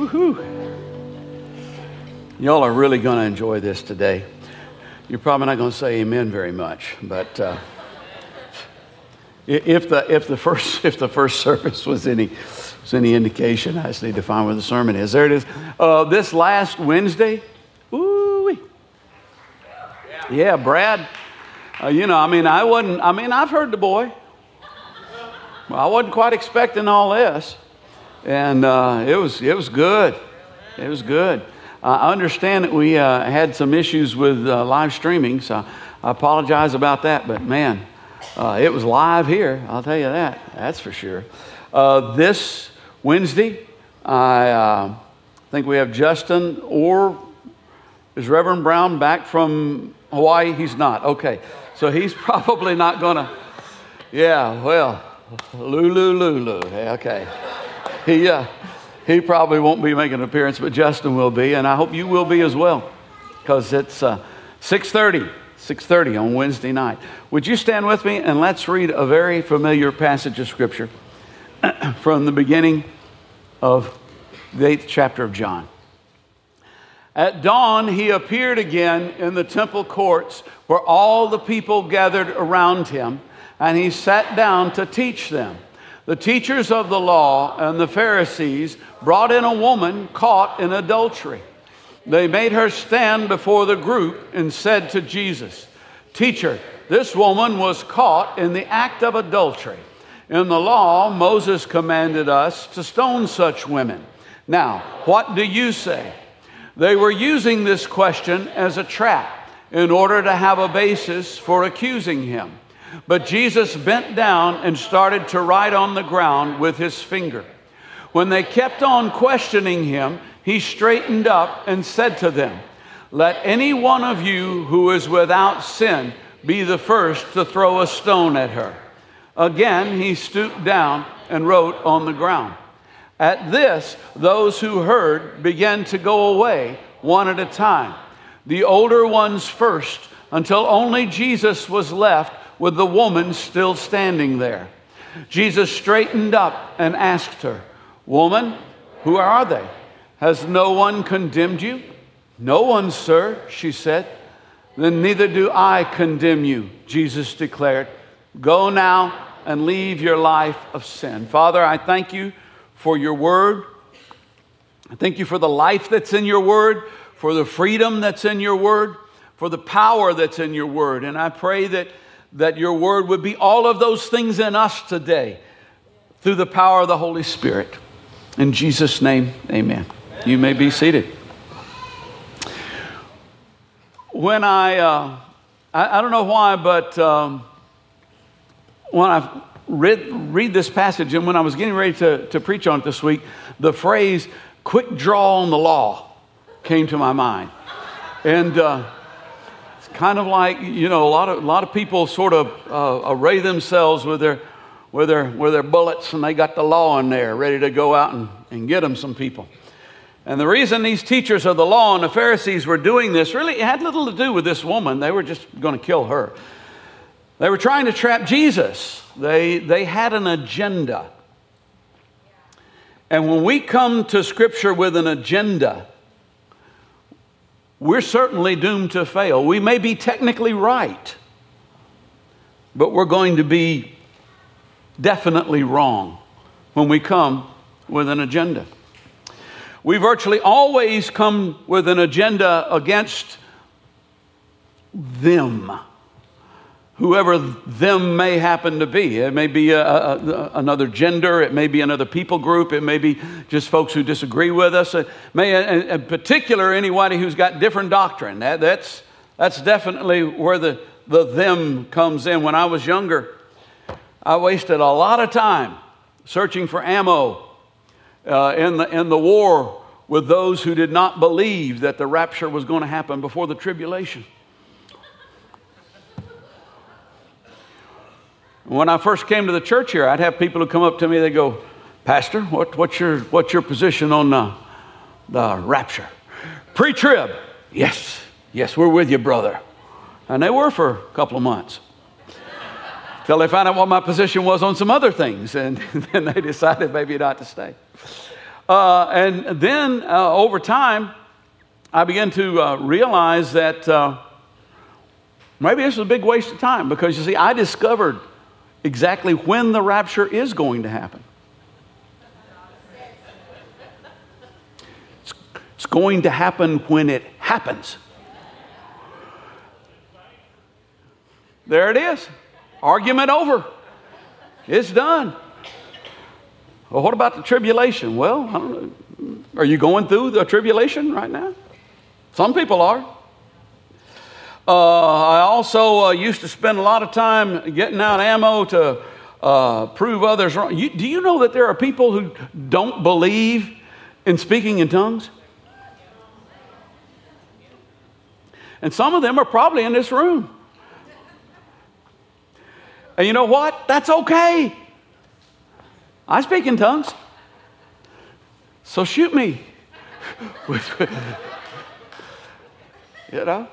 Woohoo! Y'all are really going to enjoy this today. You're probably not going to say amen very much, but uh, if, the, if, the first, if the first service was any, was any indication, I just need to find where the sermon is. There it is. Uh, this last Wednesday, ooh, yeah, Brad. Uh, you know, I mean, I wasn't. I mean, I've heard the boy. I wasn't quite expecting all this, and uh, it was it was good. It was good. I understand that we uh, had some issues with uh, live streaming, so I apologize about that. But man, uh, it was live here. I'll tell you that. That's for sure. Uh, this Wednesday, I uh, think we have Justin or is Reverend Brown back from Hawaii? He's not. Okay, so he's probably not gonna. Yeah, well, Lulu Lulu. Okay, he. Uh, he probably won't be making an appearance, but Justin will be, and I hope you will be as well, because it's uh, 6:30, 6:30 on Wednesday night. Would you stand with me and let's read a very familiar passage of Scripture from the beginning of the eighth chapter of John. At dawn, he appeared again in the temple courts where all the people gathered around him, and he sat down to teach them. The teachers of the law and the Pharisees brought in a woman caught in adultery. They made her stand before the group and said to Jesus, Teacher, this woman was caught in the act of adultery. In the law, Moses commanded us to stone such women. Now, what do you say? They were using this question as a trap in order to have a basis for accusing him. But Jesus bent down and started to write on the ground with his finger. When they kept on questioning him, he straightened up and said to them, Let any one of you who is without sin be the first to throw a stone at her. Again, he stooped down and wrote on the ground. At this, those who heard began to go away one at a time, the older ones first, until only Jesus was left with the woman still standing there. Jesus straightened up and asked her, Woman, who are they? Has no one condemned you? No one, sir, she said. Then neither do I condemn you, Jesus declared. Go now and leave your life of sin. Father, I thank you for your word. I thank you for the life that's in your word, for the freedom that's in your word, for the power that's in your word. And I pray that that your word would be all of those things in us today through the power of the Holy Spirit. In Jesus' name, amen. You may be seated. When I, uh, I, I, don't know why, but um, when I read, read this passage and when I was getting ready to, to preach on it this week, the phrase quick draw on the law came to my mind. And uh, kind of like, you know, a lot of, a lot of people sort of uh, array themselves with their, with, their, with their bullets and they got the law in there ready to go out and, and get them some people. And the reason these teachers of the law and the Pharisees were doing this really it had little to do with this woman. They were just going to kill her. They were trying to trap Jesus. They, they had an agenda. And when we come to Scripture with an agenda, we're certainly doomed to fail. We may be technically right, but we're going to be definitely wrong when we come with an agenda. We virtually always come with an agenda against them whoever them may happen to be. It may be a, a, another gender, it may be another people group, it may be just folks who disagree with us. It may, in, in particular, anybody who's got different doctrine. That, that's, that's definitely where the, the them comes in. When I was younger, I wasted a lot of time searching for ammo uh, in, the, in the war with those who did not believe that the rapture was going to happen before the tribulation. When I first came to the church here, I'd have people who come up to me, they go, Pastor, what, what's, your, what's your position on the, the rapture? Pre trib. Yes, yes, we're with you, brother. And they were for a couple of months. Till they found out what my position was on some other things, and then they decided maybe not to stay. Uh, and then uh, over time, I began to uh, realize that uh, maybe this was a big waste of time because you see, I discovered exactly when the rapture is going to happen. It's, it's going to happen when it happens. There it is. Argument over. It's done. Well, what about the tribulation? Well, Are you going through the tribulation right now? Some people are. Uh, I also uh, used to spend a lot of time getting out ammo to uh, prove others wrong. You, do you know that there are people who don't believe in speaking in tongues? And some of them are probably in this room. And you know what? That's okay. I speak in tongues. So shoot me. you know?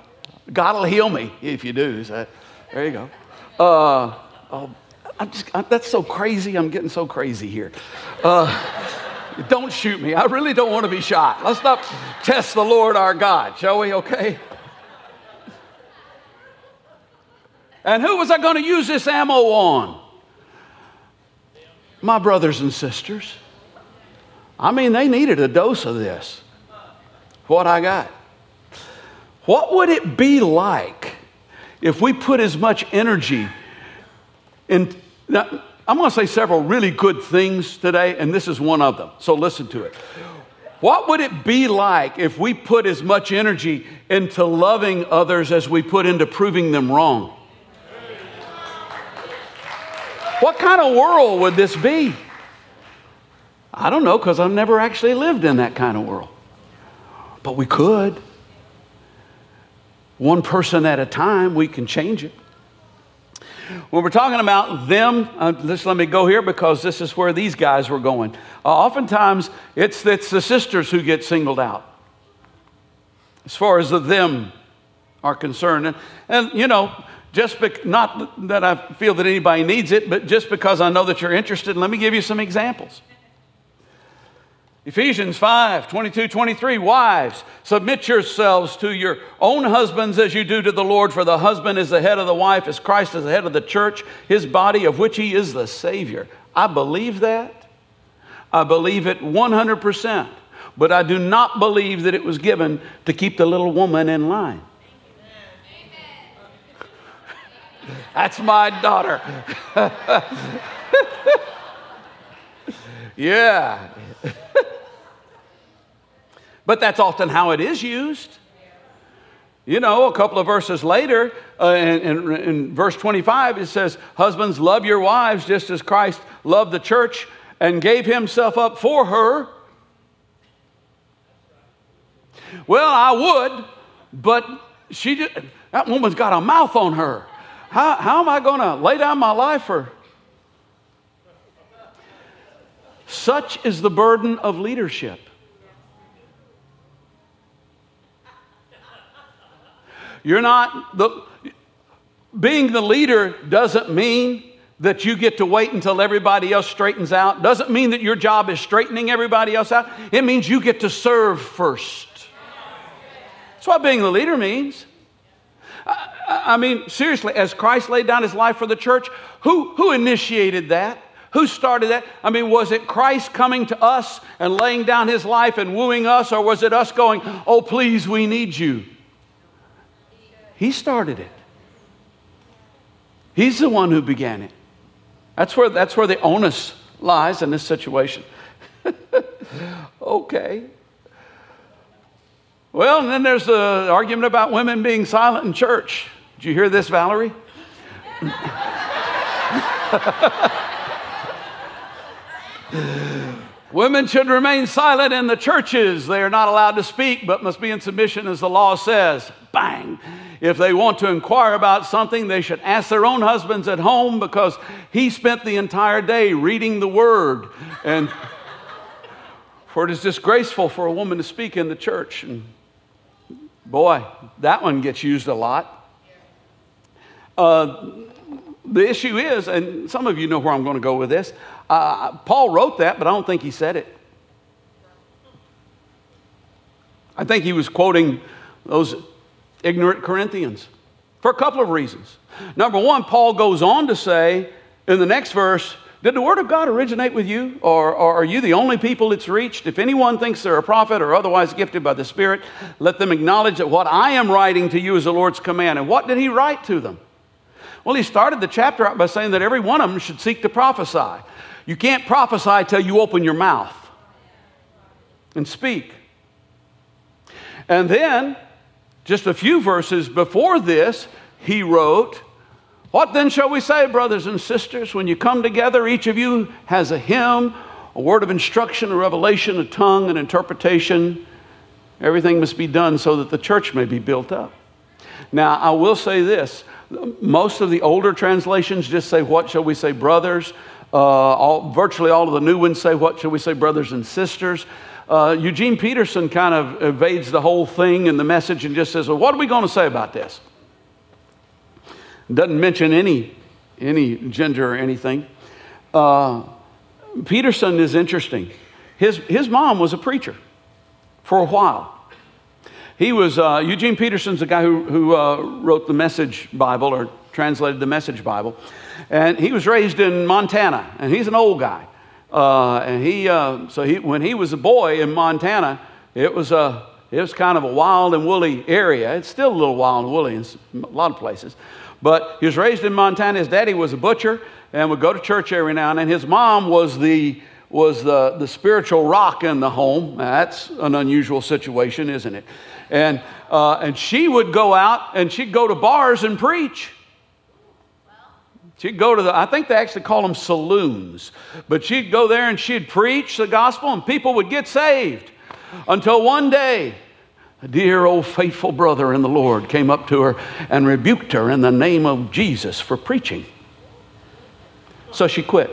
God will heal me if you do. So, there you go. Uh, oh, I'm just, I, that's so crazy. I'm getting so crazy here. Uh, don't shoot me. I really don't want to be shot. Let's not test the Lord our God, shall we? Okay? And who was I going to use this ammo on? My brothers and sisters. I mean, they needed a dose of this. What I got. What would it be like if we put as much energy in? Now, I'm going to say several really good things today, and this is one of them. So listen to it. What would it be like if we put as much energy into loving others as we put into proving them wrong? What kind of world would this be? I don't know because I've never actually lived in that kind of world. But we could. One person at a time, we can change it. When we're talking about them, uh, just let me go here because this is where these guys were going. Uh, oftentimes, it's, it's the sisters who get singled out as far as the them are concerned. And, and you know, just be, not that I feel that anybody needs it, but just because I know that you're interested, let me give you some examples. Ephesians 5 22, 23, wives, submit yourselves to your own husbands as you do to the Lord, for the husband is the head of the wife, as Christ is the head of the church, his body, of which he is the Savior. I believe that. I believe it 100%. But I do not believe that it was given to keep the little woman in line. That's my daughter. yeah. But that's often how it is used. You know, a couple of verses later, uh, in, in, in, verse 25, it says, Husbands, love your wives just as Christ loved the church and gave himself up for her. Well, I would, but she just, that woman's got a mouth on her. How, how am I going to lay down my life for? Such is the burden of leadership. You're not the being the leader doesn't mean that you get to wait until everybody else straightens out. Doesn't mean that your job is straightening everybody else out. It means you get to serve first. That's what being the leader means. I, I mean, seriously, as Christ laid down his life for the church, who, who initiated that? Who started that? I mean, was it Christ coming to us and laying down his life and wooing us, or was it us going, Oh, please, we need you? He started it. He's the one who began it. That's where, that's where the onus lies in this situation. okay. Well, and then there's the argument about women being silent in church. Did you hear this, Valerie? Women should remain silent in the churches. They are not allowed to speak, but must be in submission as the law says. Bang. If they want to inquire about something, they should ask their own husbands at home because he spent the entire day reading the word. And for it is disgraceful for a woman to speak in the church. And boy, that one gets used a lot. Uh, the issue is, and some of you know where I'm going to go with this. Uh, Paul wrote that, but I don't think he said it. I think he was quoting those ignorant Corinthians for a couple of reasons. Number one, Paul goes on to say in the next verse, did the word of God originate with you, or, or, are you the only people it's reached? If anyone thinks they're a prophet or otherwise gifted by the Spirit, let them acknowledge that what I am writing to you is the Lord's command. And what did he write to them? Well, he started the chapter out by saying that every one of them should seek to prophesy. You can't prophesy till you open your mouth and speak. And then, just a few verses before this, he wrote, what then shall we say, brothers and sisters? When you come together, each of you has a hymn, a word of instruction, a revelation, a tongue, an interpretation. Everything must be done so that the church may be built up. Now, I will say this most of the older translations just say, What shall we say, brothers? Uh, all, virtually all of the new ones say, What shall we say, brothers and sisters? Uh, Eugene Peterson kind of evades the whole thing and the message and just says, Well, what are we going to say about this? Doesn't mention any, any gender or anything. Uh, Peterson is interesting. His, his mom was a preacher for a while. He was, uh, Eugene Peterson's the guy who, who uh, wrote the Message Bible or translated the Message Bible. And he was raised in Montana, and he's an old guy. Uh, and he, uh, so he, when he was a boy in Montana, it was, a, it was kind of a wild and woolly area. It's still a little wild and woolly in a lot of places. But he was raised in Montana. His daddy was a butcher and would go to church every now and then. His mom was the was the, the spiritual rock in the home. That's an unusual situation, isn't it? And, uh, and she would go out and she'd go to bars and preach. She'd go to the, I think they actually call them saloons, but she'd go there and she'd preach the gospel and people would get saved. Until one day, a dear old faithful brother in the Lord came up to her and rebuked her in the name of Jesus for preaching. So she quit.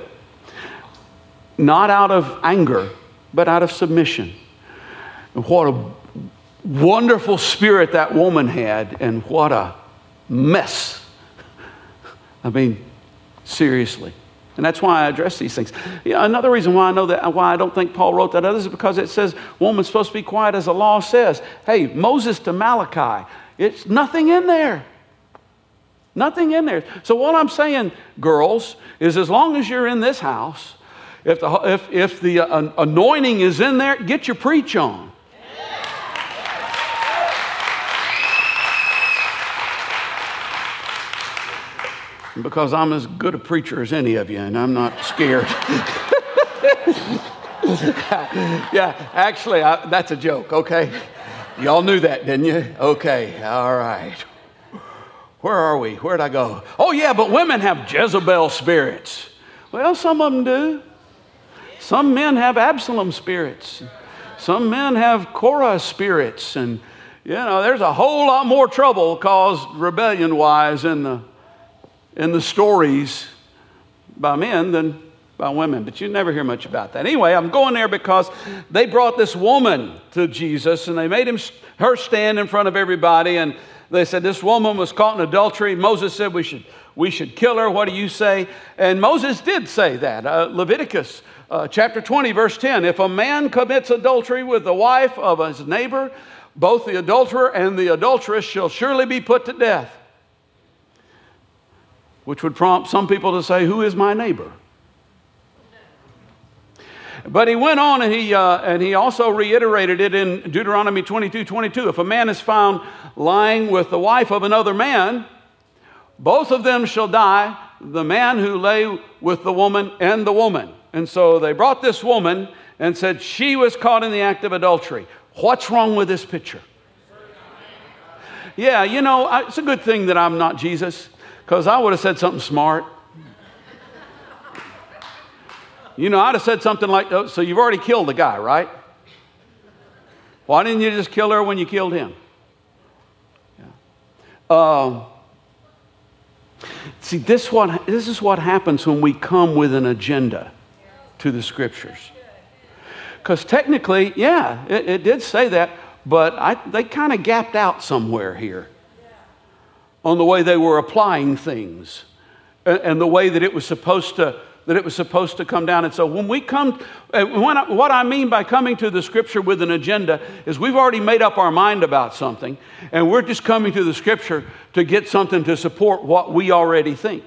Not out of anger, but out of submission. What a wonderful spirit that woman had, and what a mess. I mean, seriously. And that's why I address these things. Another reason why I know that, why I don't think Paul wrote that other is because it says woman's supposed to be quiet as the law says. Hey, Moses to Malachi, it's nothing in there. Nothing in there. So what I'm saying, girls, is as long as you're in this house, if the, if, if the uh, anointing is in there, get your preach on. Because I'm as good a preacher as any of you, and I'm not scared. yeah, actually, I, that's a joke, okay? Y'all knew that, didn't you? Okay, all right. Where are we? Where'd I go? Oh, yeah, but women have Jezebel spirits. Well, some of them do. Some men have Absalom spirits. Some men have Korah spirits. And, you know, there's a whole lot more trouble caused rebellion wise in the in the stories by men than by women, but you never hear much about that. Anyway, I'm going there because they brought this woman to Jesus and they made him, her stand in front of everybody and they said this woman was caught in adultery. Moses said we should, we should kill her. What do you say? And Moses did say that. Uh, Leviticus uh, chapter 20, verse 10. If a man commits adultery with the wife of his neighbor, both the adulterer and the adulteress shall surely be put to death which would prompt some people to say, Who is my neighbor? But he went on and he, uh, and he also reiterated it in Deuteronomy 22 22. If a man is found lying with the wife of another man, both of them shall die, the man who lay with the woman and the woman. And so they brought this woman and said she was caught in the act of adultery. What's wrong with this picture? Yeah, you know, it's a good thing that I'm not Jesus because I would have said something smart. You know, I'd have said something like, oh, So you've already killed the guy, right? Why didn't you just kill her when you killed him? Yeah. Uh, see, this, what, this is what happens when we come with an agenda to the scriptures. Because technically, yeah, it, it, did say that, but I, they kind of gapped out somewhere here on the way they were applying things and, the way that it was supposed to, that it was supposed to come down. And so when we come, uh, when I, what I mean by coming to the scripture with an agenda is we've already made up our mind about something, and we're just coming to the scripture to get something to support what we already think.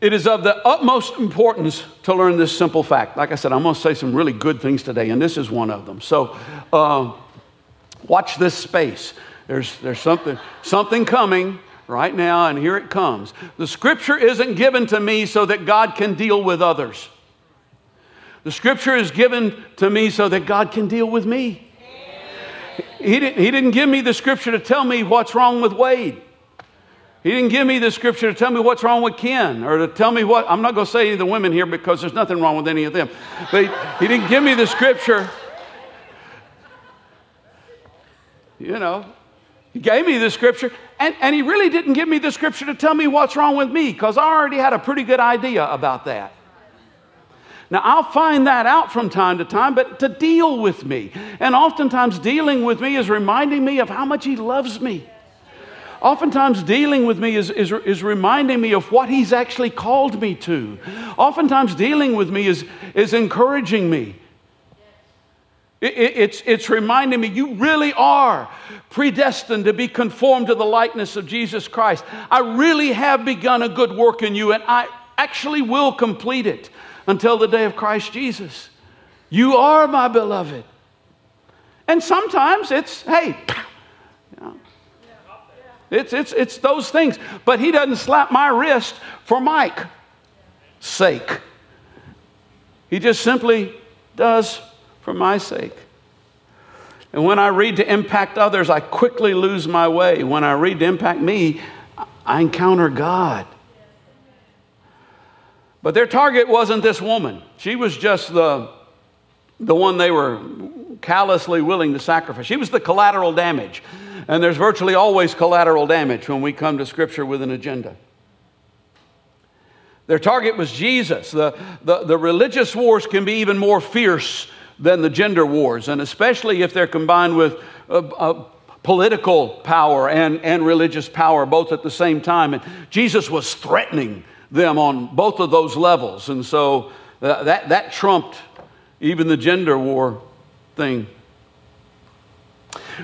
It is of the utmost importance to learn this simple fact. Like I said, I'm going to say some really good things today, and this is one of them. So, uh, watch this space. There's, there's something, something coming right now, and here it comes. The scripture isn't given to me so that God can deal with others. The scripture is given to me so that God can deal with me. He didn't, he didn't give me the scripture to tell me what's wrong with Wade. He didn't give me the scripture to tell me what's wrong with Ken or to tell me what. I'm not going to say any of the women here because there's nothing wrong with any of them. But he, he didn't give me the scripture. You know, he gave me the scripture, and, and he really didn't give me the scripture to tell me what's wrong with me because I already had a pretty good idea about that. Now, I'll find that out from time to time, but to deal with me. And oftentimes, dealing with me is reminding me of how much he loves me oftentimes dealing with me is, is, is reminding me of what He's actually called me to. Oftentimes dealing with me is, is encouraging me. It, it, it's, it's reminding me you really are predestined to be conformed to the likeness of Jesus Christ. I really have begun a good work in you, and I actually will complete it until the day of Christ Jesus. You are my beloved. And sometimes it's, hey, it's, it's, it's those things. But he doesn't slap my wrist for Mike's sake. He just simply does for my sake. And when I read to impact others, I quickly lose my way. When I read to impact me, I encounter God. But their target wasn't this woman. She was just the, the one they were callously willing to sacrifice. She was the collateral damage. And there's virtually always collateral damage when we come to Scripture with an agenda. Their target was Jesus. The, the, the religious wars can be even more fierce than the gender wars, and especially if they're combined with uh, uh, political power and, and religious power both at the same time. And Jesus was threatening them on both of those levels. And so uh, that, that trumped even the gender war thing.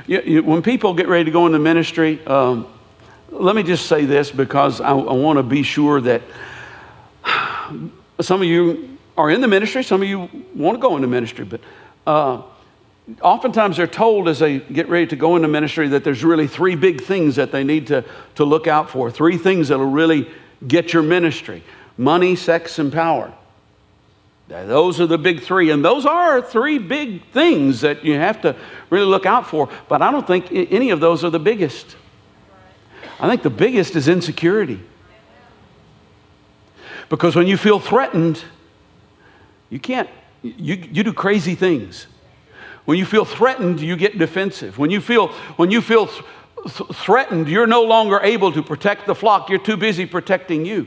You, you, when people get ready to go into ministry, um, let me just say this because I, I want to be sure that some of you are in the ministry, some of you want to go into ministry, but uh, oftentimes they're told as they get ready to go into ministry that there's really three big things that they need to, to look out for, three things that will really get your ministry money, sex, and power. Those are the big three. And those are three big things that you have to really look out for. But I don't think any of those are the biggest. I think the biggest is insecurity. Because when you feel threatened, you can't, you, you do crazy things. When you feel threatened, you get defensive. When you feel, when you feel th- th- threatened, you're no longer able to protect the flock. You're too busy protecting you.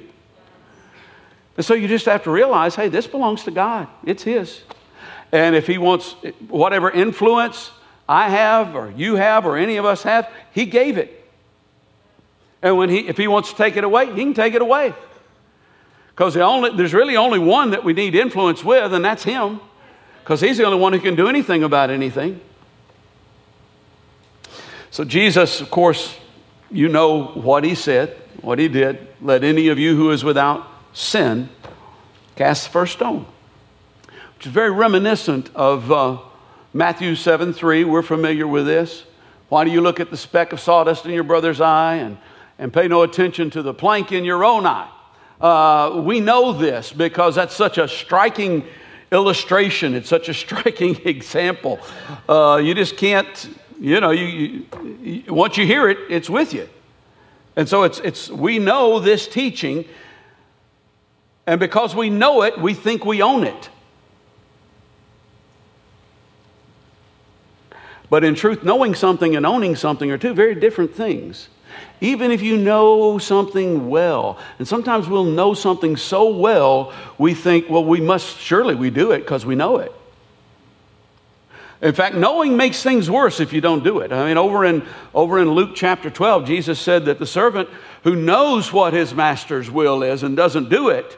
And so you just have to realize hey, this belongs to God, it's His. And if He wants whatever influence I have, or you have, or any of us have, He gave it. And when he, if He wants to take it away, He can take it away. Because the there's really only one that we need influence with, and that's Him. Because He's the only one who can do anything about anything. So, Jesus, of course, you know what He said, what He did. Let any of you who is without sin, cast the first stone. Which is very reminiscent of uh, Matthew 7 3. We're familiar with this. Why do you look at the speck of sawdust in your brother's eye and, and pay no attention to the plank in your own eye? Uh, we know this because that's such a striking illustration. It's such a striking example. Uh, you just can't, you know, you, you, once you hear it, it's with you. And so it's, it's, we know this teaching and because we know it, we think we own it. But in truth, knowing something and owning something are two very different things. Even if you know something well, and sometimes we'll know something so well, we think, well, we must, surely we do it because we know it. In fact, knowing makes things worse if you don't do it. I mean, over in, over in Luke chapter 12, Jesus said that the servant who knows what his master's will is and doesn't do it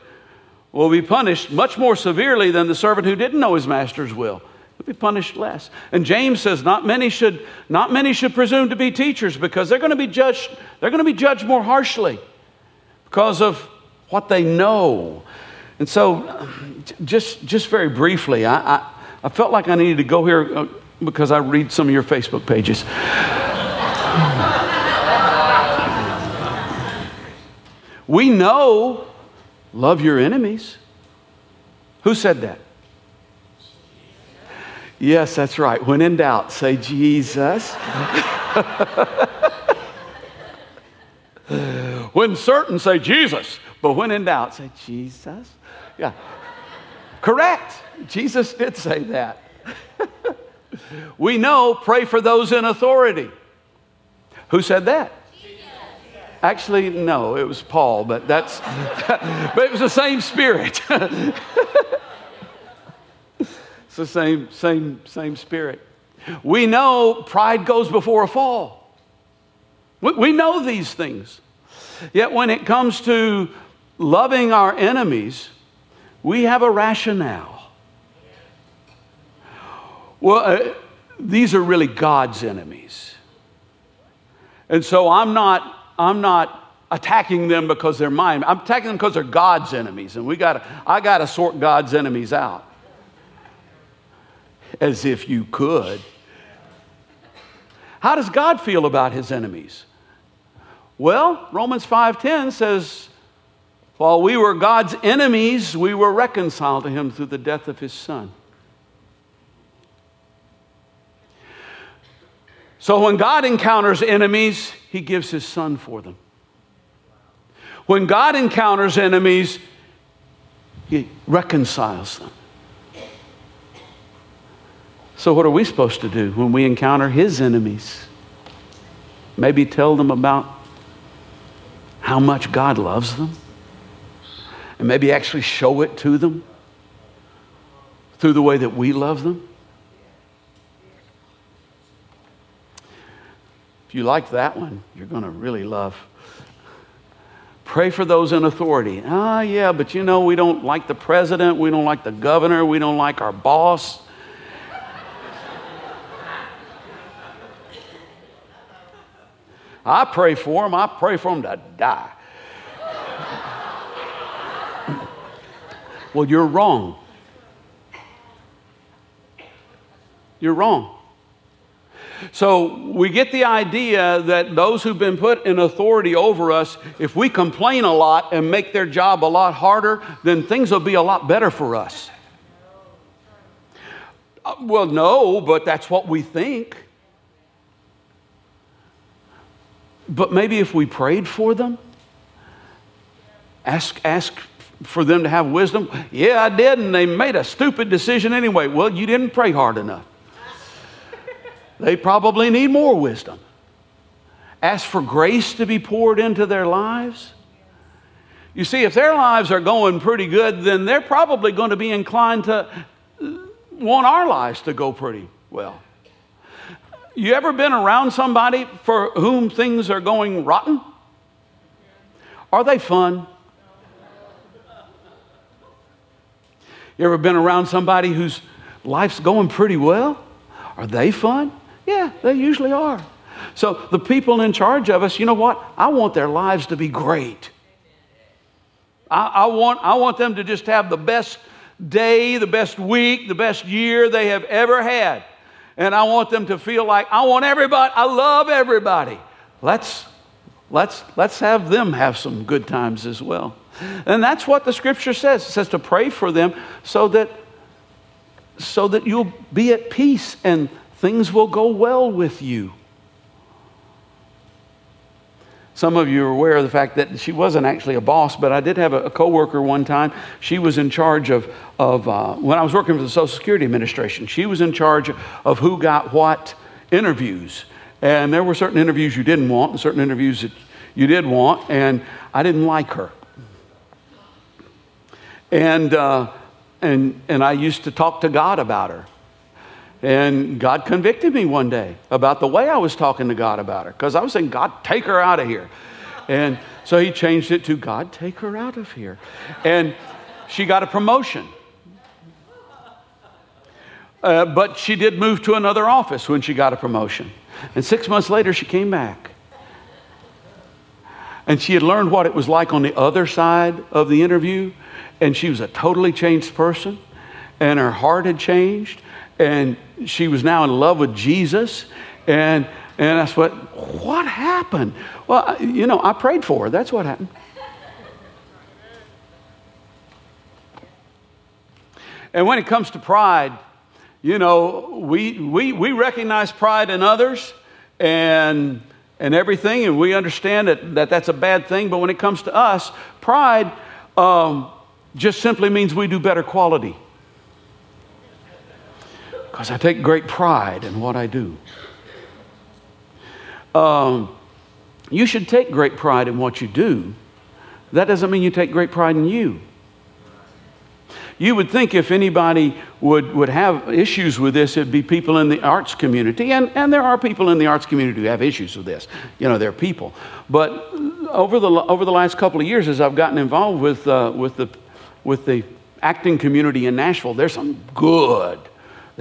will be punished much more severely than the servant who didn't know his master's will. He'll be punished less. And James says not many should, not many should presume to be teachers because they're going to be judged, they're going to be judged more harshly because of what they know. And so, just, just very briefly, I, I, I felt like I needed to go here uh, because I read some of your Facebook pages. we know love your enemies. Who said that? Yes, that's right. When in doubt, say Jesus. when certain, say Jesus. But when in doubt, say Jesus. Yeah. Correct. Jesus did say that. we know pray for those in authority. Who said that? Actually, no, it was Paul, but that's, but it was the same spirit. it's the same, same, same spirit. We know pride goes before a fall. We, we know these things. Yet when it comes to loving our enemies, we have a rationale. Well, uh, these are really God's enemies. And so I'm not I'm not attacking them because they're mine. I'm attacking them because they're God's enemies. And we got I got to sort God's enemies out. As if you could. How does God feel about his enemies? Well, Romans 5:10 says, "While we were God's enemies, we were reconciled to him through the death of his son." So when God encounters enemies, he gives his son for them. When God encounters enemies, he reconciles them. So, what are we supposed to do when we encounter his enemies? Maybe tell them about how much God loves them, and maybe actually show it to them through the way that we love them. If you like that one, you're going to really love. Pray for those in authority. Ah, yeah, but you know, we don't like the president, we don't like the governor, we don't like our boss. I pray for them, I pray for them to die. well, you're wrong. You're wrong. So we get the idea that those who've been put in authority over us, if we complain a lot and make their job a lot harder, then things will be a lot better for us. Uh, well, no, but that's what we think. But maybe if we prayed for them, ask, ask for them to have wisdom. Yeah, I did, and they made a stupid decision anyway. Well, you didn't pray hard enough. They probably need more wisdom. Ask for grace to be poured into their lives. You see, if their lives are going pretty good, then they're probably going to be inclined to uh, want our lives to go pretty well. You ever been around somebody for whom things are going rotten? Are they fun? You ever been around somebody whose life's going pretty well? Are they fun? Yeah, they usually are. So the people in charge of us, you know what? I want their lives to be great. I, I, want, I want them to just have the best day, the best week, the best year they have ever had. And I want them to feel like I want everybody, I love everybody. Let's, let's, let's have them have some good times as well. And that's what the scripture says. It says to pray for them so that so that you'll be at peace and things will go well with you. Some of you are aware of the fact that she wasn't actually a boss, but I did have a, a coworker one time. She was in charge of, of uh, when I was working for the Social Security Administration, she was in charge of who got what interviews. And there were certain interviews you didn't want and certain interviews that you did want, and I didn't like her. And, uh, and, and I used to talk to God about her. And God convicted me one day about the way I was talking to God about her because I was saying, God, take her out of here. And so he changed it to, God, take her out of here. And she got a promotion. Uh, but she did move to another office when she got a promotion. And six months later, she came back. And she had learned what it was like on the other side of the interview. And she was a totally changed person. And her heart had changed. And she was now in love with Jesus. And, and I said, What happened? Well, you know, I prayed for her. That's what happened. And when it comes to pride, you know, we, we, we recognize pride in others and, and everything, and we understand that, that that's a bad thing. But when it comes to us, pride um, just simply means we do better quality. Because I take great pride in what I do. Um, you should take great pride in what you do. That doesn't mean you take great pride in you. You would think if anybody would, would have issues with this, it'd be people in the arts community. And, and there are people in the arts community who have issues with this. You know, they're people. But over the, over the last couple of years, as I've gotten involved with, uh, with, the, with the acting community in Nashville, there's some good,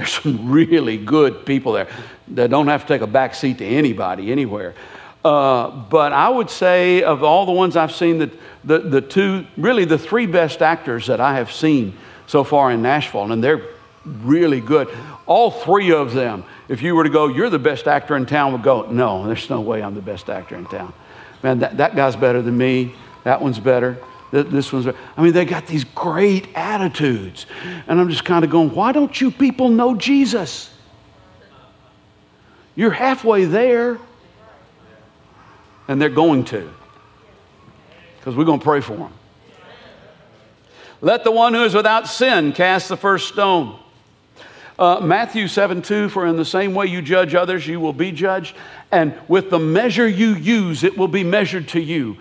there's some really good people there that don't have to take a back seat to anybody anywhere. Uh, but I would say, of all the ones I've seen, that the, the two, really the three best actors that I have seen so far in Nashville, and they're really good. All three of them, if you were to go, you're the best actor in town, would go, no, there's no way I'm the best actor in town. Man, that, that guy's better than me. That one's better. This one's. I mean, they got these great attitudes. And I'm just kind of going, why don't you people know Jesus? You're halfway there. And they're going to. Because we're going to pray for them. Let the one who is without sin cast the first stone. Uh, Matthew 7 2, for in the same way you judge others, you will be judged. And with the measure you use, it will be measured to you.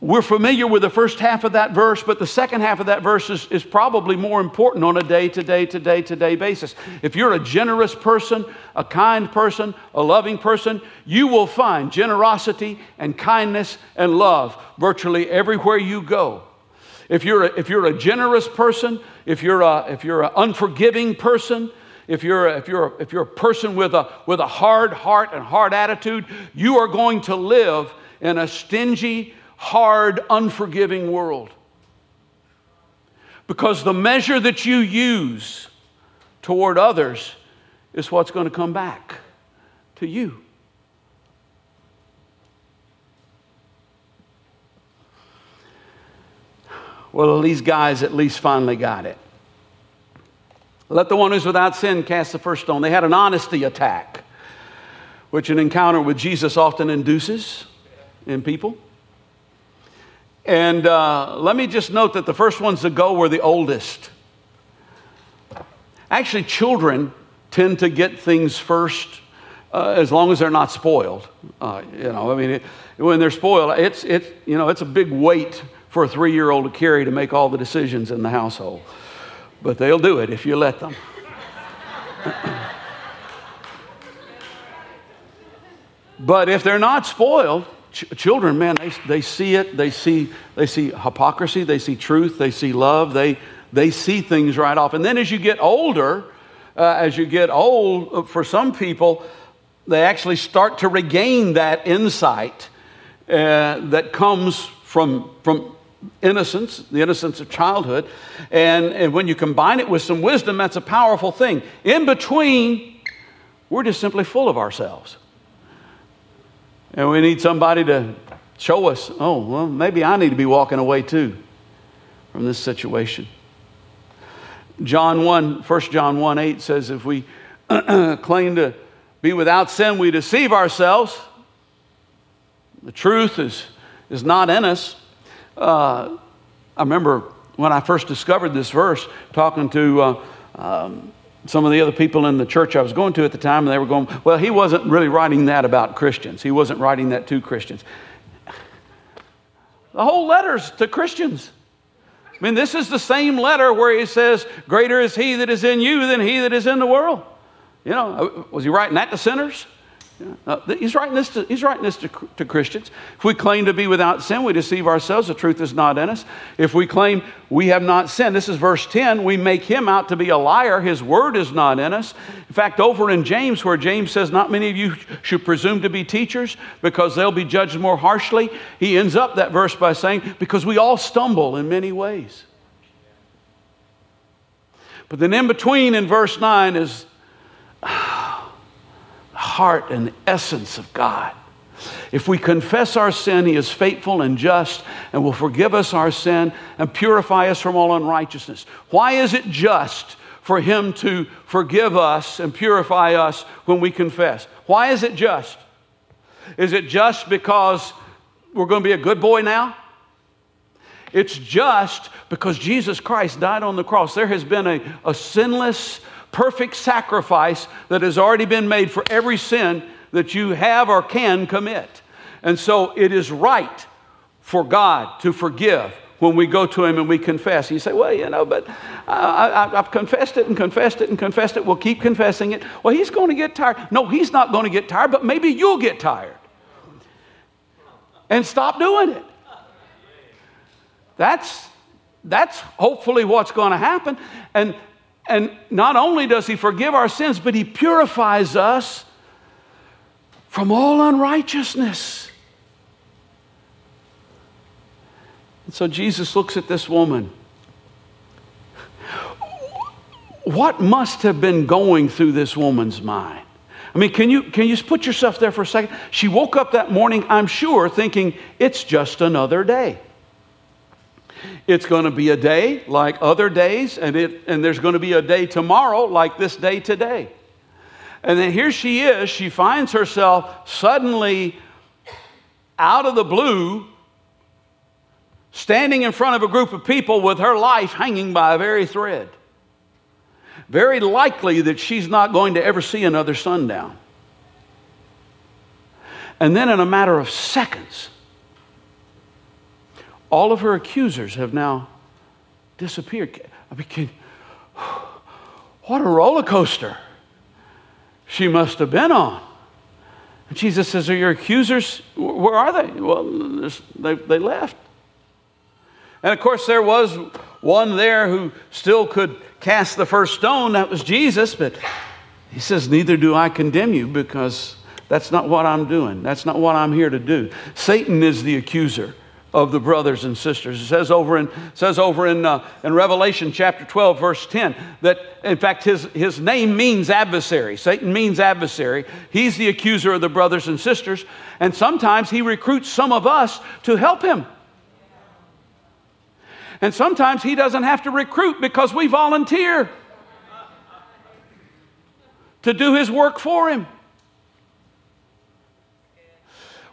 We're familiar with the first half of that verse, but the second half of that verse is, is probably more important on a day to day to day to day basis. If you're a generous person, a kind person, a loving person, you will find generosity and kindness and love virtually everywhere you go. If you're a, if you're a generous person, if you're a, if you're an unforgiving person, if you're, if, you're if you're a person with a, with a hard heart and hard attitude, you are going to live in a stingy, hard, unforgiving world. Because the measure that you use toward others is what's going to come back to you. Well, these guys at least finally got it. Let the one who's without sin cast the first stone. They had an honesty attack, which an encounter with Jesus often induces in people. And uh, let me just note that the first ones to go were the oldest. Actually, children tend to get things first uh, as long as they're not spoiled. Uh, you know, I mean, it, when they're spoiled, it's, it's, you know, it's a big weight for a three year old to carry to make all the decisions in the household. But they'll do it if you let them. but if they're not spoiled, ch- children, man, they, they see it. They see, they see hypocrisy. They see truth. They see love. They, they see things right off. And then as you get older, uh, as you get old, uh, for some people, they actually start to regain that insight uh, that comes from, from innocence, the innocence of childhood. And, and when you combine it with some wisdom, that's a powerful thing. In between, we're just simply full of ourselves. And we need somebody to show us, oh, well, maybe I need to be walking away too from this situation. John 1, 1 John 1 8 says, if we claim to be without sin, we deceive ourselves. The truth is, is not in us. Uh, I remember when I first discovered this verse, talking to uh, um, some of the other people in the church I was going to at the time, and they were going, Well, he wasn't really writing that about Christians. He wasn't writing that to Christians. The whole letter's to Christians. I mean, this is the same letter where he says, Greater is he that is in you than he that is in the world. You know, was he writing that to sinners? Uh, he's writing this, to, he's writing this to, to, Christians. If we claim to be without sin, we deceive ourselves. The truth is not in us. If we claim we have not sinned, this is verse 10, we make him out to be a liar. His word is not in us. In fact, over in James, where James says, Not many of you should presume to be teachers because they'll be judged more harshly, he ends up that verse by saying, Because we all stumble in many ways. But then in between in verse 9 is heart and essence of God. If we confess our sin, He is faithful and just and will forgive us our sin and purify us from all unrighteousness. Why is it just for Him to forgive us and purify us when we confess? Why is it just? Is it just because we're going to be a good boy now? It's just because Jesus Christ died on the cross. There has been a, a sinless, perfect sacrifice that has already been made for every sin that you have or can commit. And so it is right for God to forgive when we go to Him and we confess. You say, well, you know, but I, have confessed it and confessed it and confessed it. We'll keep confessing it. Well, He's going to get tired. No, He's not going to get tired, but maybe you'll get tired. And stop doing it. That's, that's hopefully what's going to happen. And and not only does He forgive our sins, but He purifies us from all unrighteousness. And so Jesus looks at this woman. What must have been going through this woman's mind? I mean, can you, can you put yourself there for a second? She woke up that morning, I'm sure, thinking, it's just another day. It's going to be a day like other days, and, it, and there's going to be a day tomorrow like this day today. And then here she is, she finds herself suddenly out of the blue, standing in front of a group of people with her life hanging by a very thread. Very likely that she's not going to ever see another sundown. And then, in a matter of seconds, all of her accusers have now disappeared. I mean, can, what a roller coaster she must have been on. And Jesus says, Are your accusers, where are they? Well, they, they left. And of course, there was one there who still could cast the first stone. That was Jesus. But he says, Neither do I condemn you because that's not what I'm doing. That's not what I'm here to do. Satan is the accuser of the brothers and sisters. It says over in, says over in, uh, in Revelation chapter 12, verse 10, that in fact his, his name means adversary. Satan means adversary. He's the accuser of the brothers and sisters. And sometimes he recruits some of us to help him. And sometimes he doesn't have to recruit because we volunteer to do his work for him.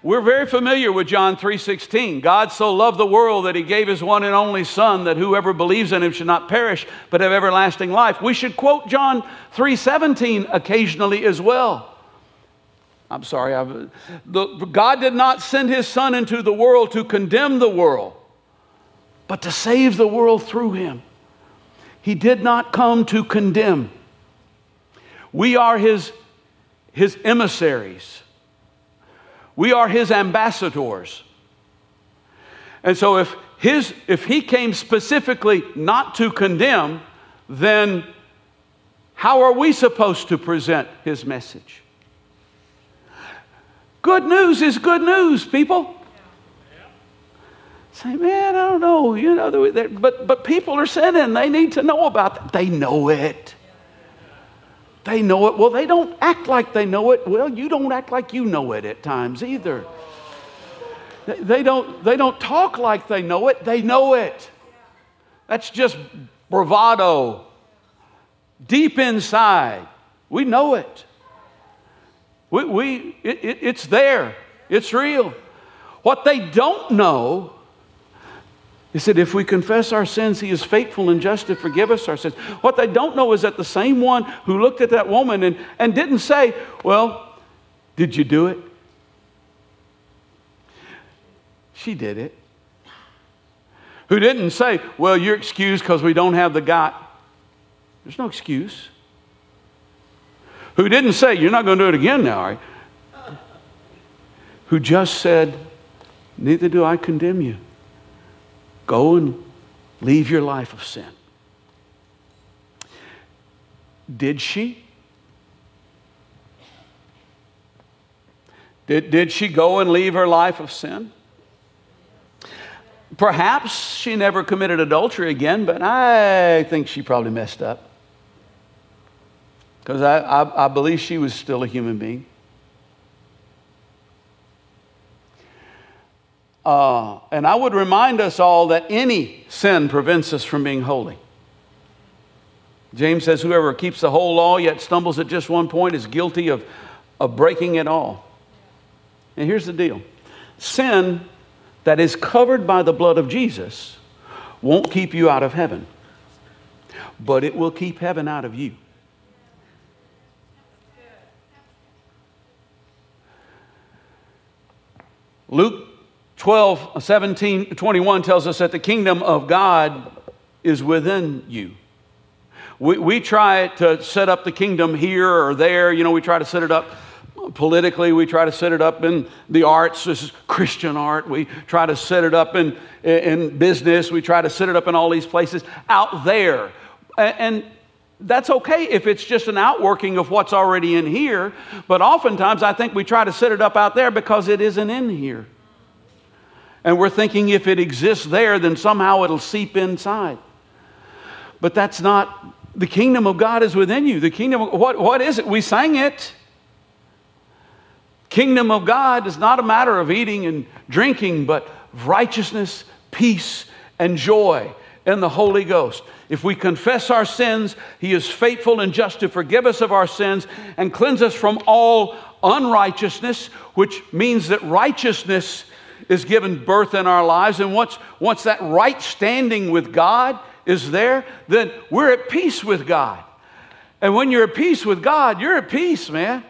We're very familiar with John 3:16. God so loved the world that he gave his one and only son that whoever believes in him should not perish but have everlasting life. We should quote John 3:17 occasionally as well. I'm sorry, the, God did not send his son into the world to condemn the world, but to save the world through him. He did not come to condemn. We are his, his emissaries. We are his ambassadors. And so if his if he came specifically not to condemn, then how are we supposed to present his message? Good news is good news, people. Say, man, I don't know, you know, but but people are sinning. They need to know about that. They know it. They know it. Well, they don't act like they know it. Well, you don't act like you know it at times either. They don't, they don't talk like they know it. They know it. That's just bravado. Deep inside, we know it. We, we, it, it, it's there, it's real. What they don't know he said, if we confess our sins, he is faithful and just to forgive us our sins. What they don't know is that the same one who looked at that woman and, and didn't say, Well, did you do it? She did it. Who didn't say, Well, you're excused because we don't have the guy. There's no excuse. who didn't say, You're not going to do it again now, are you? Who just said, Neither do I condemn you. Go and leave your life of sin. Did she? Did, did she go and leave her life of sin? Perhaps she never committed adultery again, but I think she probably messed up. Because I, I, I, believe she was still a human being. Uh, and I would remind us all that any sin prevents us from being holy. James says, Whoever keeps the whole law yet stumbles at just one point is guilty of, of breaking it all. And here's the deal sin that is covered by the blood of Jesus won't keep you out of heaven, but it will keep heaven out of you. Luke 12, 17, 21 tells us that the kingdom of God is within you. We, we try to set up the kingdom here or there. You know, we try to set it up politically. We try to set it up in the arts. This is Christian art. We try to set it up in, in business. We try to set it up in all these places out there. And that's okay if it's just an outworking of what's already in here. But oftentimes I think we try to set it up out there because it isn't in here. And we're thinking if it exists there, then somehow it'll seep inside. But that's not, the kingdom of God is within you. The kingdom, what, what is it? We sang it. Kingdom of God is not a matter of eating and drinking, but righteousness, peace, and joy in the Holy Ghost. If we confess our sins, He is faithful and just to forgive us of our sins and cleanse us from all unrighteousness, which means that righteousness is given birth in our lives. And once, once that right standing with God is there, then we're at peace with God. And when you're at peace with God, you're at peace, man.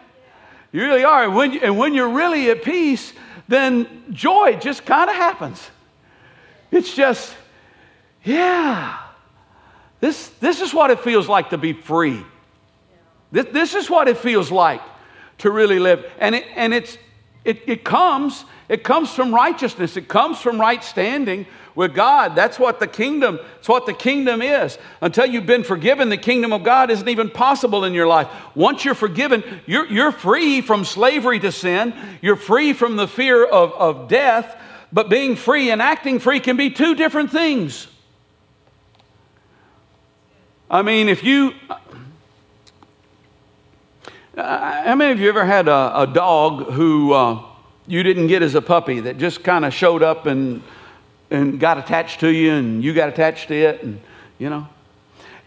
You really are. And when, and when you're really at peace, then joy just kind of happens. It's just, yeah, this, this is what it feels like to be free. This, this is what it feels like to really live. And, it, and it's, it, it comes it comes from righteousness. It comes from right standing with God. That's what the kingdom, it's what the kingdom is. Until you've been forgiven, the kingdom of God isn't even possible in your life. Once you're forgiven, you're, you're free from slavery to sin. You're free from the fear of, of death. But being free and acting free can be two different things. I mean, if you, uh, how many of you ever had a, a dog who, uh, you didn't get as a puppy that just kind of showed up and, and got attached to you and you got attached to it and you know?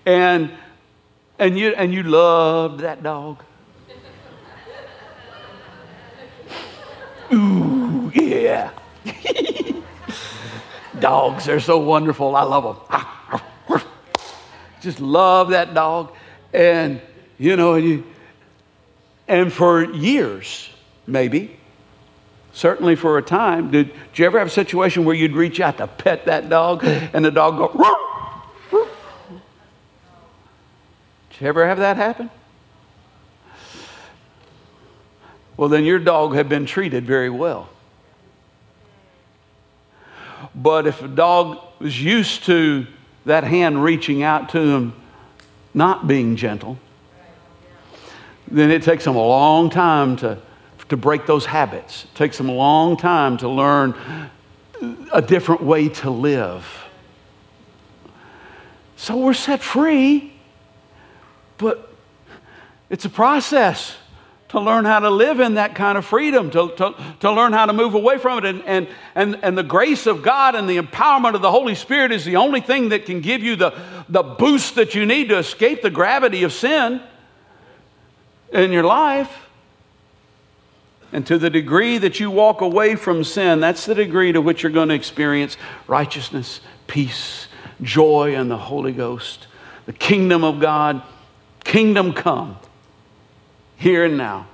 And and you and you loved that dog. Ooh yeah. Dogs they're so wonderful. I love them just love that dog. And you know and you and for years maybe certainly for a time. Did, did, you ever have a situation where you'd reach out to pet that dog and the dog go, Ruh! Did you ever have that happen? Well, then your dog had been treated very well. But if a dog was used to that hand reaching out to him not being gentle, then it takes them a long time to to break those habits. It takes them a long time to learn a different way to live. So we're set free, but it's a process to learn how to live in that kind of freedom, to, to, to learn how to move away from it. And, and, and, and the grace of God and the empowerment of the Holy Spirit is the only thing that can give you the, the boost that you need to escape the gravity of sin in your life. And to the degree that you walk away from sin, that's the degree to which you're going to experience righteousness, peace, joy, and the Holy Ghost. The kingdom of God, kingdom come, here and now.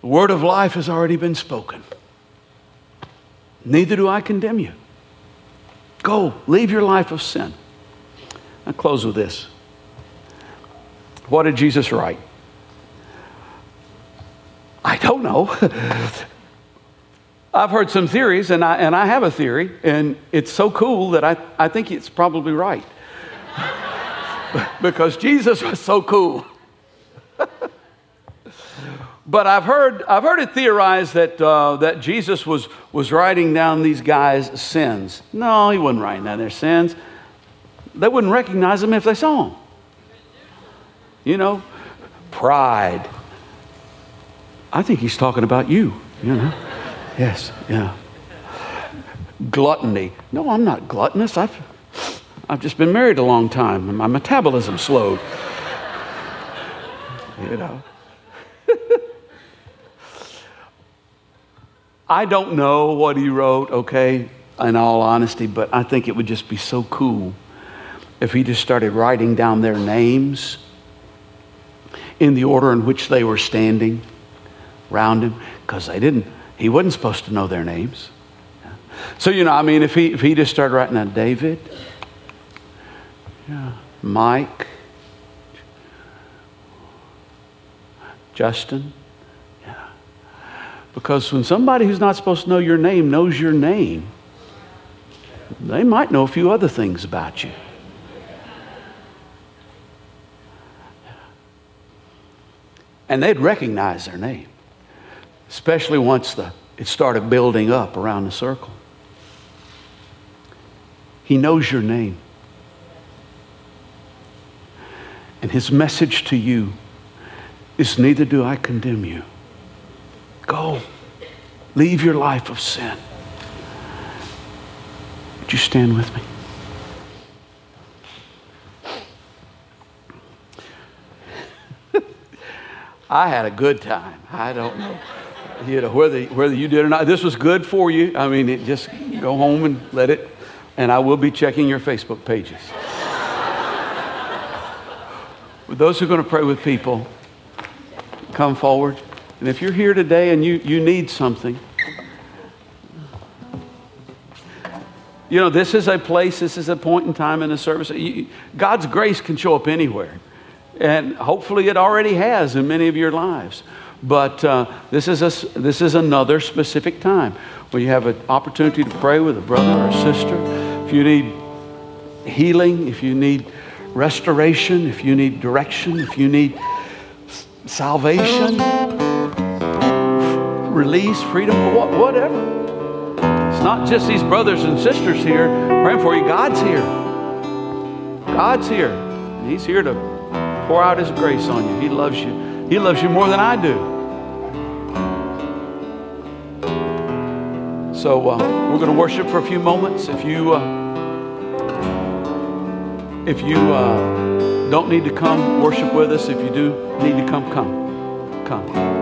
The word of life has already been spoken. Neither do I condemn you. Go, leave your life of sin. I'll close with this. What did Jesus write? I don't know. I've heard some theories, and I, and I have a theory, and it's so cool that I, I think it's probably right. because Jesus was so cool. but I've heard, I've heard it theorized that, uh, that Jesus was, was writing down these guys' sins. No, he wasn't writing down their sins. They wouldn't recognize them if they saw them. You know, pride. I think he's talking about you, you know. Yes, yeah. Gluttony. No, I'm not gluttonous. I've, I've just been married a long time and my metabolism slowed. You know. I don't know what he wrote, okay, in all honesty, but I think it would just be so cool if he just started writing down their names in the order in which they were standing around him, because they didn't, he wasn't supposed to know their names. So, you know, I mean, if he, if he just started writing down David, yeah, Mike, Justin, yeah. Because when somebody who's not supposed to know your name knows your name, they might know a few other things about you. And they'd recognize their name, especially once the, it started building up around the circle. He knows your name. And his message to you is neither do I condemn you. Go. Leave your life of sin. Would you stand with me? I had a good time. I don't know, you know whether, whether you did or not. This was good for you. I mean, it, just go home and let it, and I will be checking your Facebook pages. Those who are going to pray with people, come forward. And if you're here today and you, you need something, you know, this is a place, this is a point in time in the service. God's grace can show up anywhere. And hopefully it already has in many of your lives. But uh, this, is a, this is another specific time where you have an opportunity to pray with a brother or a sister. If you need healing, if you need restoration, if you need direction, if you need salvation, release, freedom, whatever. It's not just these brothers and sisters here praying for you. God's here. God's here. He's here to pour out His grace on you. He loves you. He loves you more than I do. So uh, we're going to worship for a few moments. If you uh, if you uh, don't need to come worship with us, if you do need to come, come, come.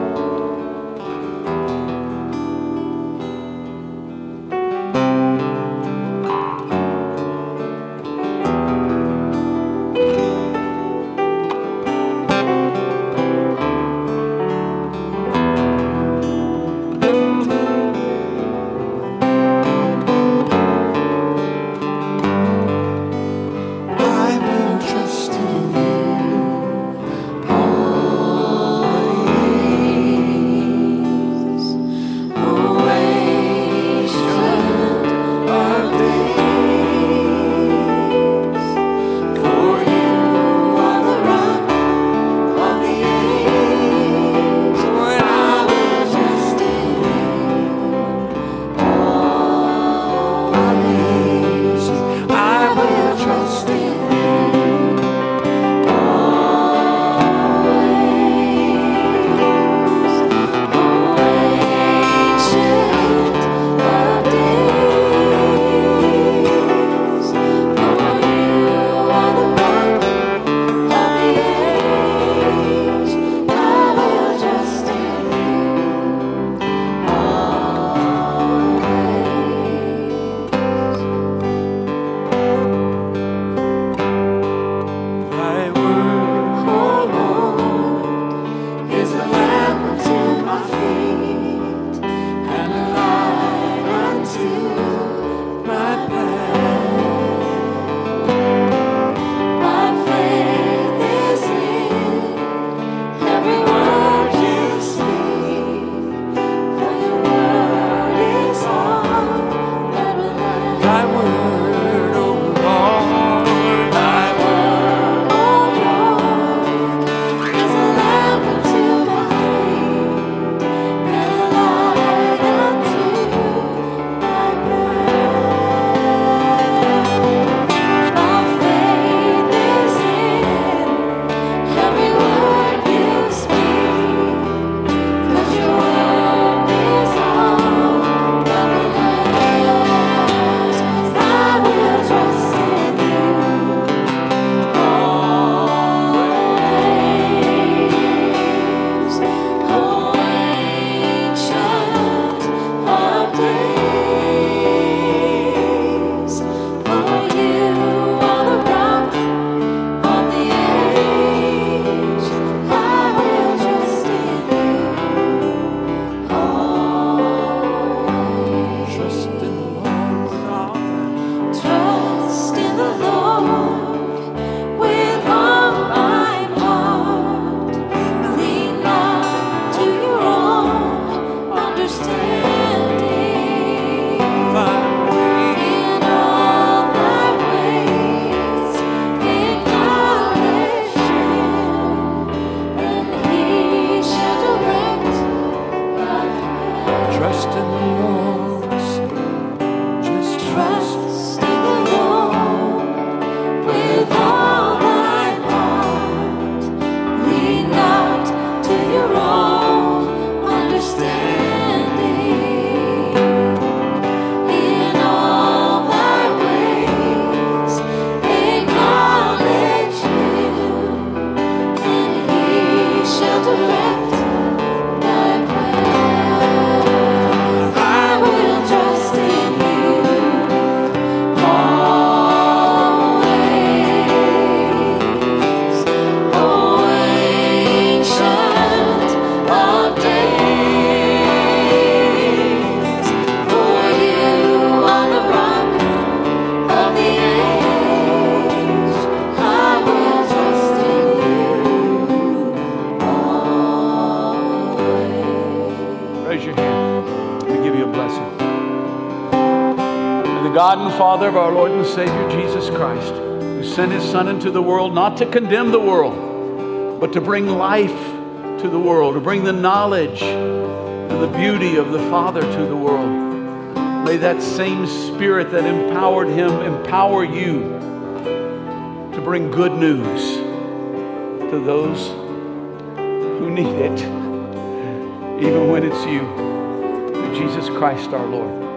Father of our Lord and Savior Jesus Christ, who sent his Son into the world not to condemn the world, but to bring life to the world, to bring the knowledge and the beauty of the Father to the world. May that same Spirit that empowered him empower you to bring good news to those who need it, even when it's you. Through Jesus Christ our Lord.